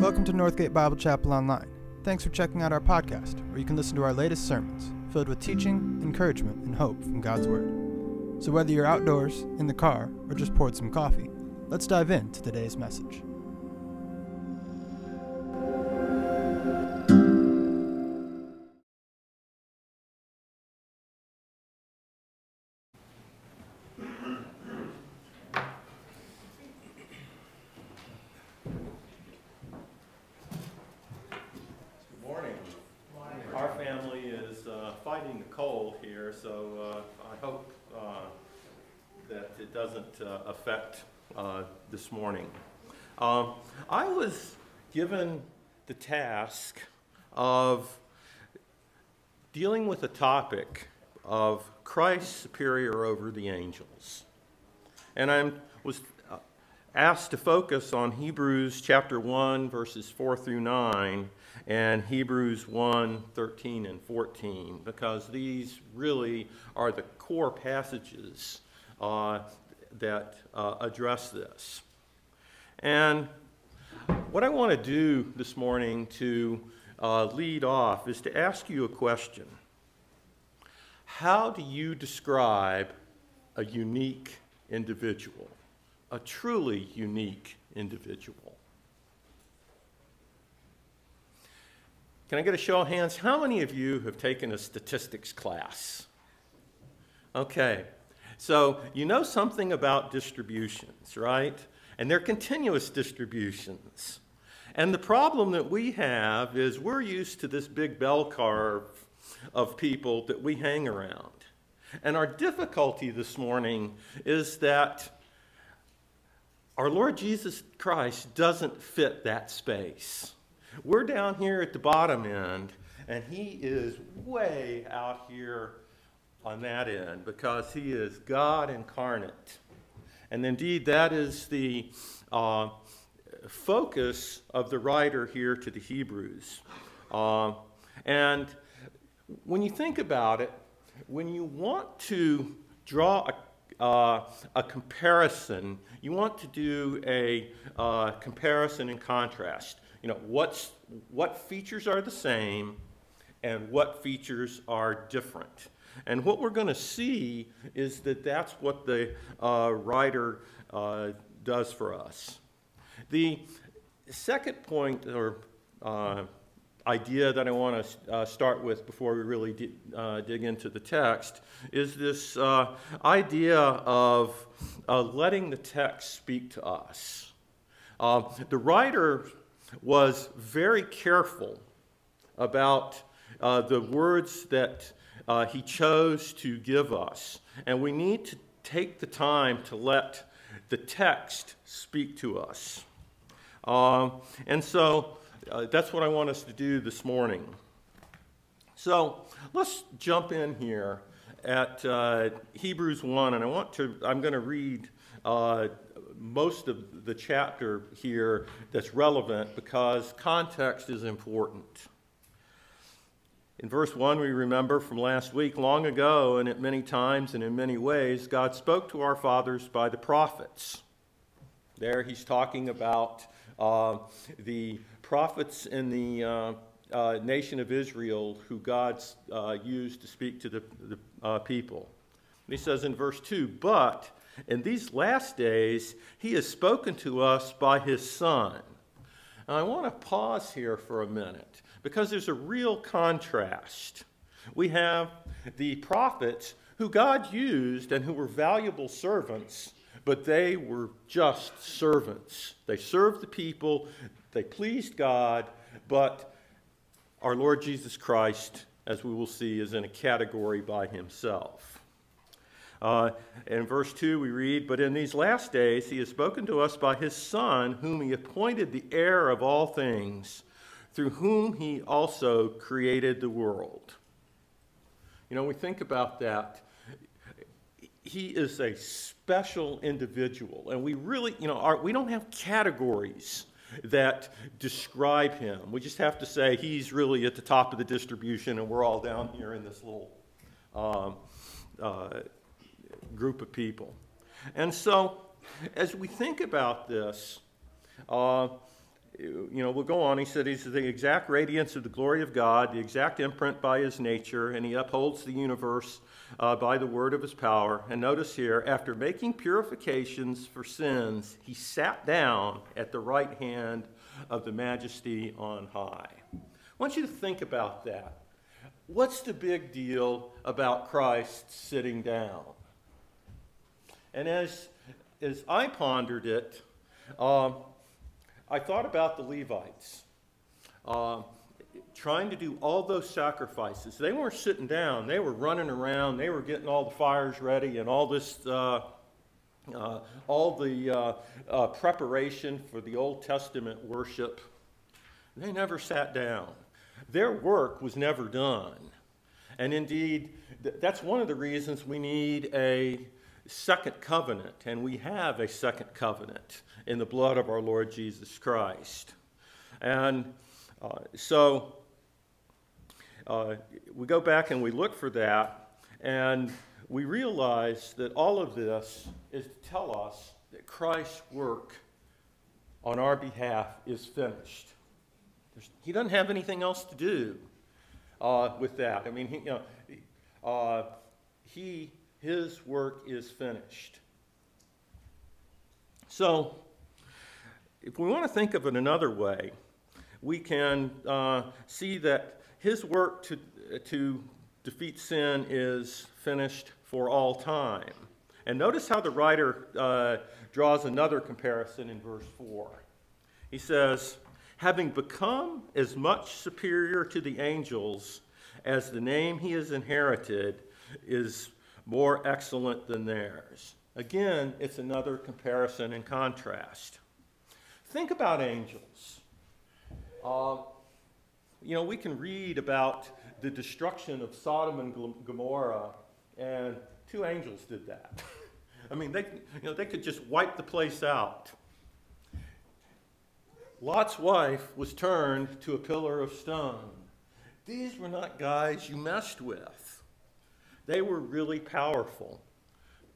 Welcome to Northgate Bible Chapel Online. Thanks for checking out our podcast, where you can listen to our latest sermons, filled with teaching, encouragement, and hope from God's Word. So, whether you're outdoors, in the car, or just poured some coffee, let's dive into today's message. Doesn't uh, affect uh, this morning. Um, I was given the task of dealing with the topic of Christ superior over the angels. And I was uh, asked to focus on Hebrews chapter 1, verses 4 through 9, and Hebrews 1, 13 and 14, because these really are the core passages uh, that uh, address this. And what I want to do this morning to uh, lead off is to ask you a question. How do you describe a unique individual, a truly unique individual? Can I get a show of hands? How many of you have taken a statistics class? Okay, so you know something about distributions, right? And they're continuous distributions. And the problem that we have is we're used to this big bell curve of people that we hang around. And our difficulty this morning is that our Lord Jesus Christ doesn't fit that space. We're down here at the bottom end, and he is way out here on that end because he is God incarnate. And indeed, that is the uh, focus of the writer here to the Hebrews. Uh, and when you think about it, when you want to draw a, uh, a comparison, you want to do a uh, comparison and contrast. You know, what's, what features are the same and what features are different. And what we're going to see is that that's what the uh, writer uh, does for us. The second point or uh, idea that I want to uh, start with before we really uh, dig into the text is this uh, idea of letting the text speak to us. the writer was very careful about the words that uh, he chose to give us. And we need to take the time to let the text speak to us. Uh, and so uh, that's what I want us to do this morning. So let's jump in here at uh, Hebrews 1, and I want to, I'm going to read uh, most of the chapter here that's relevant because context is important. In verse 1, we remember from last week, long ago and at many times and in many ways, God spoke to our fathers by the prophets. There he's talking about uh, the prophets in the uh, uh, nation of Israel who God uh, used to speak to the, the uh, people. And he says in verse 2 But in these last days, he has spoken to us by his Son. And I want to pause here for a minute because there's a real contrast. We have the prophets who God used and who were valuable servants, but they were just servants. They served the people, they pleased God, but our Lord Jesus Christ, as we will see, is in a category by himself. Uh, in verse 2, we read, But in these last days he has spoken to us by his Son, whom he appointed the heir of all things through whom he also created the world. You know, we think about that. He is a special individual, and we really, you know, we don't have categories that describe him. We just have to say he's really at the top of the distribution, and we're all down here in this little um, uh, group of people. And so, as we think about this, uh, you know, we'll go on. He said he's the exact radiance of the glory of God, the exact imprint by his nature, and he upholds the universe uh, by the word of his power. And notice here, after making purifications for sins, he sat down at the right hand of the majesty on high. I want you to think about that. What's the big deal about Christ sitting down? And as, as I pondered it, um, I thought about the Levites. Uh, trying to do all those sacrifices. They weren't sitting down, they were running around, they were getting all the fires ready and all this. Uh, uh, all the uh, uh preparation for the Old Testament worship, they never sat down. Their work was never done. And indeed, th- that's one of the reasons we need a second covenant, and we have a second covenant in the blood of our Lord Jesus Christ. And uh, so uh, we go back and we look for that, and we realize that all of this is to tell us that Christ's work on our behalf is finished. There's, he doesn't have anything else to do uh, with that. I mean, he, you know, uh, he, his work is finished. So, if we want to think of it another way, we can uh, see that his work to, to defeat sin is finished for all time. And notice how the writer uh, draws another comparison in verse 4. He says, Having become as much superior to the angels as the name he has inherited is more excellent than theirs. Again, it's another comparison and contrast. Think about angels. Uh, you know, we can read about the destruction of Sodom and Gomorrah, and two angels did that. I mean, they, you know, they could just wipe the place out. Lot's wife was turned to a pillar of stone. These were not guys you messed with. They were really powerful,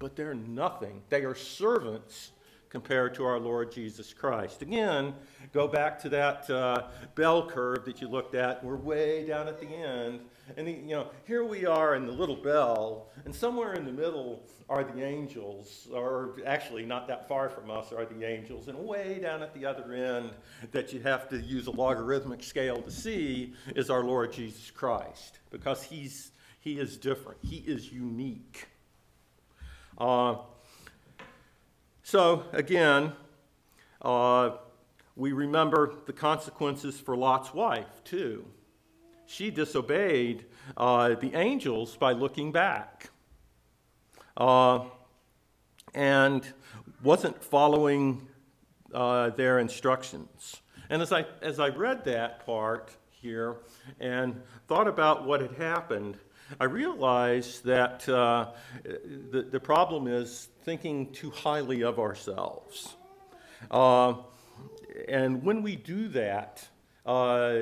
but they're nothing. They are servants compared to our Lord Jesus Christ. Again, go back to that uh, bell curve that you looked at. We're way down at the end. And, the, you know, here we are in the little bell, and somewhere in the middle are the angels, or actually not that far from us are the angels. And way down at the other end, that you have to use a logarithmic scale to see, is our Lord Jesus Christ, because he's, he is different, he is unique. Uh, so, again, uh, we remember the consequences for Lot's wife, too. She disobeyed uh, the angels by looking back uh, and wasn't following uh, their instructions. And as I, as I read that part here and thought about what had happened, I realized that uh, the, the problem is thinking too highly of ourselves. Uh, and when we do that, uh,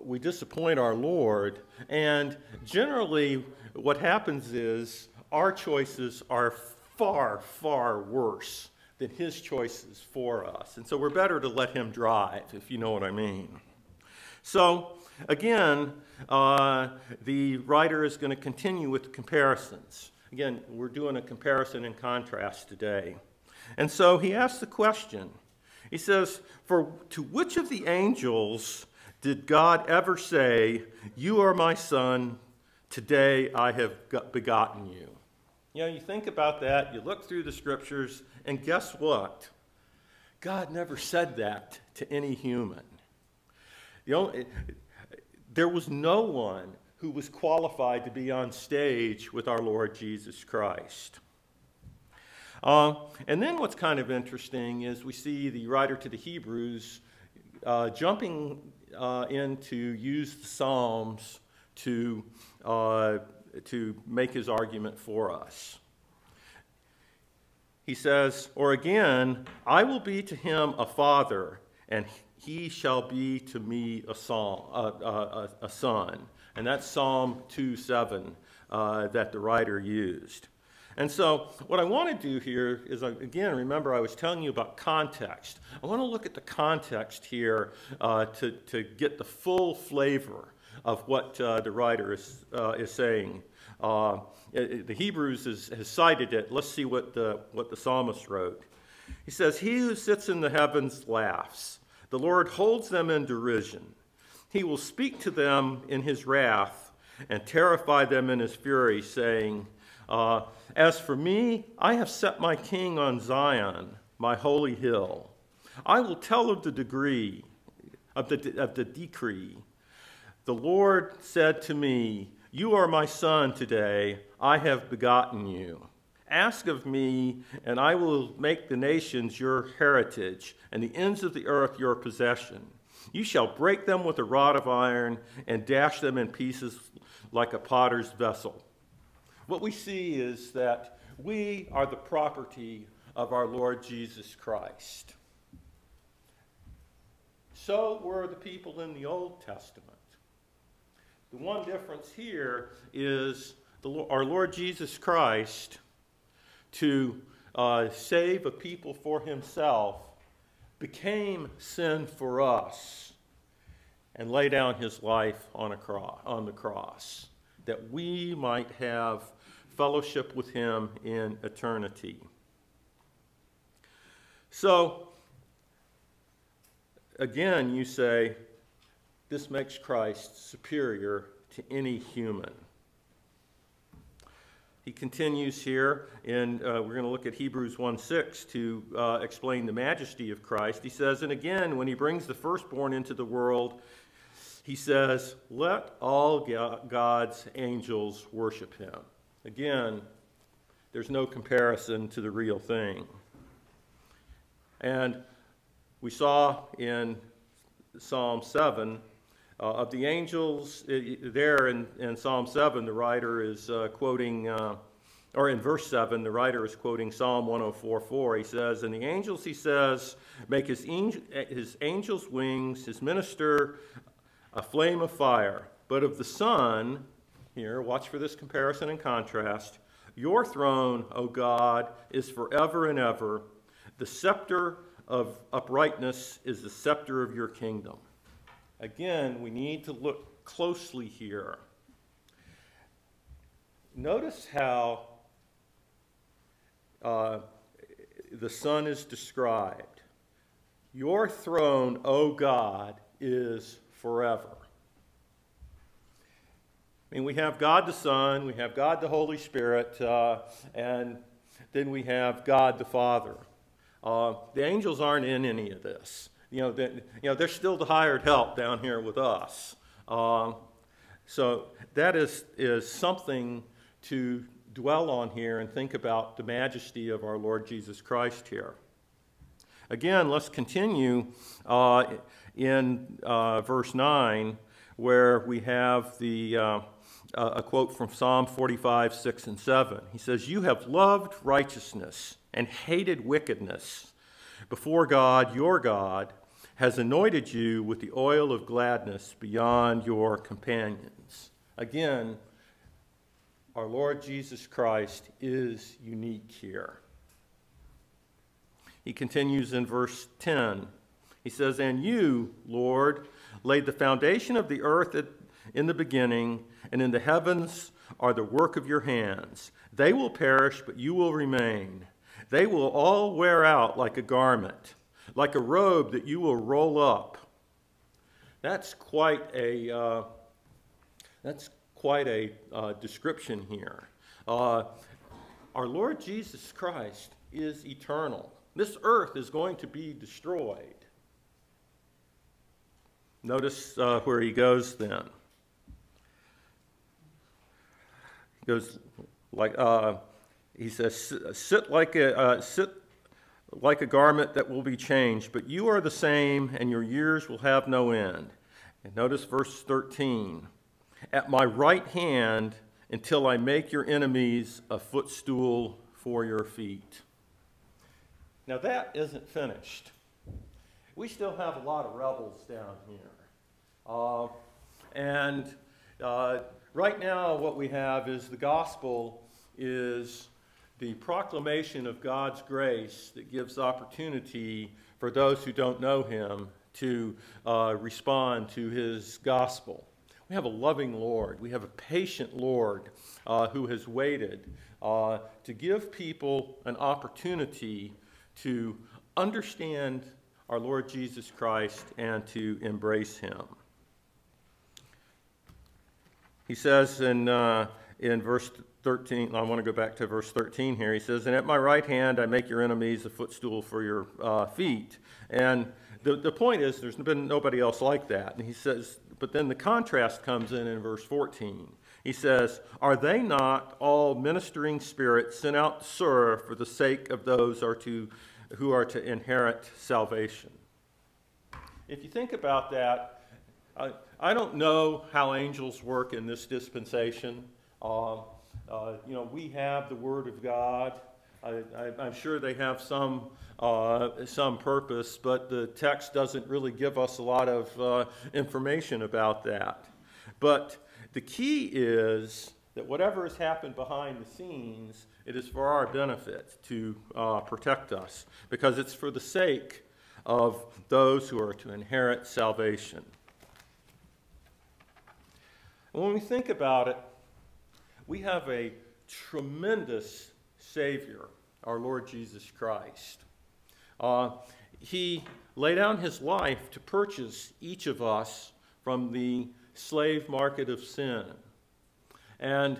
we disappoint our Lord. And generally, what happens is our choices are far, far worse than His choices for us. And so we're better to let Him drive, if you know what I mean. So, again, uh, the writer is going to continue with comparisons. Again, we're doing a comparison and contrast today. And so he asks the question. He says, For to which of the angels did God ever say, You are my son, today I have begotten you? You know, you think about that, you look through the scriptures, and guess what? God never said that to any human. You know, there was no one who was qualified to be on stage with our Lord Jesus Christ. Uh, and then what's kind of interesting is we see the writer to the Hebrews uh, jumping uh, in to use the Psalms to, uh, to make his argument for us. He says, Or again, I will be to him a father, and he shall be to me a, song, a, son. And that's Psalm 2 7 uh, that the writer used. And so, what I want to do here is, again, remember I was telling you about context. I want to look at the context here uh, to, to get the full flavor of what uh, the writer is, uh, is saying. Uh, the Hebrews is, has cited it. Let's see what the, what the psalmist wrote. He says, He who sits in the heavens laughs, the Lord holds them in derision. He will speak to them in his wrath and terrify them in his fury, saying, uh, As for me, I have set my king on Zion, my holy hill. I will tell of the degree, of the, of the decree. The Lord said to me, You are my son today, I have begotten you. Ask of me, and I will make the nations your heritage, and the ends of the earth your possession. You shall break them with a rod of iron and dash them in pieces like a potter's vessel. What we see is that we are the property of our Lord Jesus Christ. So were the people in the Old Testament. The one difference here is the, our Lord Jesus Christ to uh, save a people for himself became sin for us and lay down his life on, a cross, on the cross that we might have fellowship with him in eternity. So, again, you say, this makes Christ superior to any human. He continues here, and uh, we're going to look at Hebrews 1 6 to uh, explain the majesty of Christ. He says, And again, when he brings the firstborn into the world, he says, Let all God's angels worship him. Again, there's no comparison to the real thing. And we saw in Psalm 7 uh, of the angels, it, there in, in, Psalm 7, the writer is uh, quoting, uh, or in verse 7, the writer is quoting Psalm 104.4. He says, And the angels, he says, make his, angel, his angels' wings, his minister, a flame of fire. But of the Son, here, watch for this comparison and contrast. Your throne, O God, is forever and ever. The scepter of uprightness is the scepter of your kingdom. Again, we need to look closely here. Notice how uh, the Son is described. Your throne, O God, is forever. I mean, we have God the Son, we have God the Holy Spirit, uh, and then we have God the Father. Uh, the angels aren't in any of this you know, you know, they're still the hired help down here with us. Um, so that is, is something to dwell on here and think about the majesty of our Lord Jesus Christ here. Again, let's continue uh, in uh, verse 9, where we have the, uh, a quote from Psalm 45, 6 and 7. He says, You have loved righteousness and hated wickedness before God, your God has anointed you with the oil of gladness beyond your companions. Again, our Lord Jesus Christ is unique here. He continues in verse 10. He says, And you, Lord, laid the foundation of the earth in the beginning, and in the heavens are the work of your hands. They will perish, but you will remain. They will all wear out like a garment like a robe that you will roll up. That's quite a, uh, that's quite a uh, description here. Uh, our Lord Jesus Christ is eternal. This earth is going to be destroyed. Notice uh, where he goes then. He goes like uh, he says, "Sit like a uh, sit like a garment that will be changed, but you are the same, and your years will have no end. And notice verse 13 At my right hand until I make your enemies a footstool for your feet. Now, that isn't finished. We still have a lot of rebels down here. Uh, and uh, right now, what we have is the gospel is the proclamation of God's grace that gives opportunity for those who don't know Him to uh, respond to His gospel. We have a loving Lord. We have a patient Lord uh, who has waited uh, to give people an opportunity to understand our Lord Jesus Christ and to embrace Him. He says in, uh, in verse 13, I want to go back to verse 13 here. He says, And at my right hand I make your enemies a footstool for your uh, feet. And the, the point is, there's been nobody else like that. And he says, but then the contrast comes in in verse 14. He says, Are they not all ministering spirits sent out to serve for the sake of those are to, who are to inherit salvation? If you think about that, I, I don't know how angels work in this dispensation. Uh, uh, you know, we have the Word of God. I, am sure they have some, uh, some purpose, but the text doesn't really give us a lot of uh, information about that. But the key is that whatever has happened behind the scenes, it is for our benefit to uh, protect us, because it's for the sake of those who are to inherit salvation. When we think about it, we have a tremendous Savior, our Lord Jesus Christ. Uh, he laid down his life to purchase each of us from the slave market of sin. And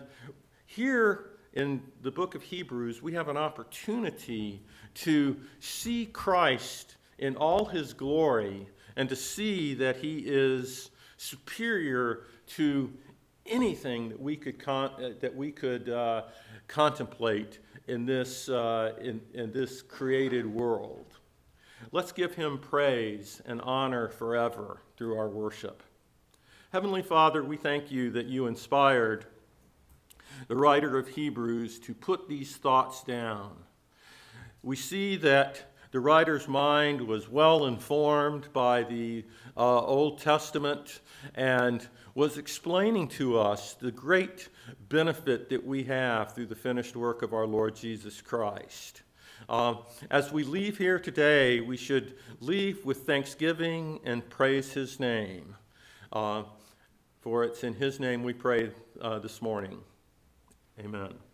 here in the book of Hebrews, we have an opportunity to see Christ in all his glory and to see that he is superior to anything that we could, con- uh, that we could uh, contemplate in this, uh, in, in this created world. Let's give him praise and honor forever through our worship. Heavenly Father, we thank you that you inspired the writer of Hebrews to put these thoughts down. We see that the writer's mind was well informed by the uh, Old Testament and was explaining to us the great benefit that we have through the finished work of our Lord Jesus Christ. Uh, as we leave here today, we should leave with thanksgiving and praise his name. Uh, for it's in his name we pray uh, this morning. Amen.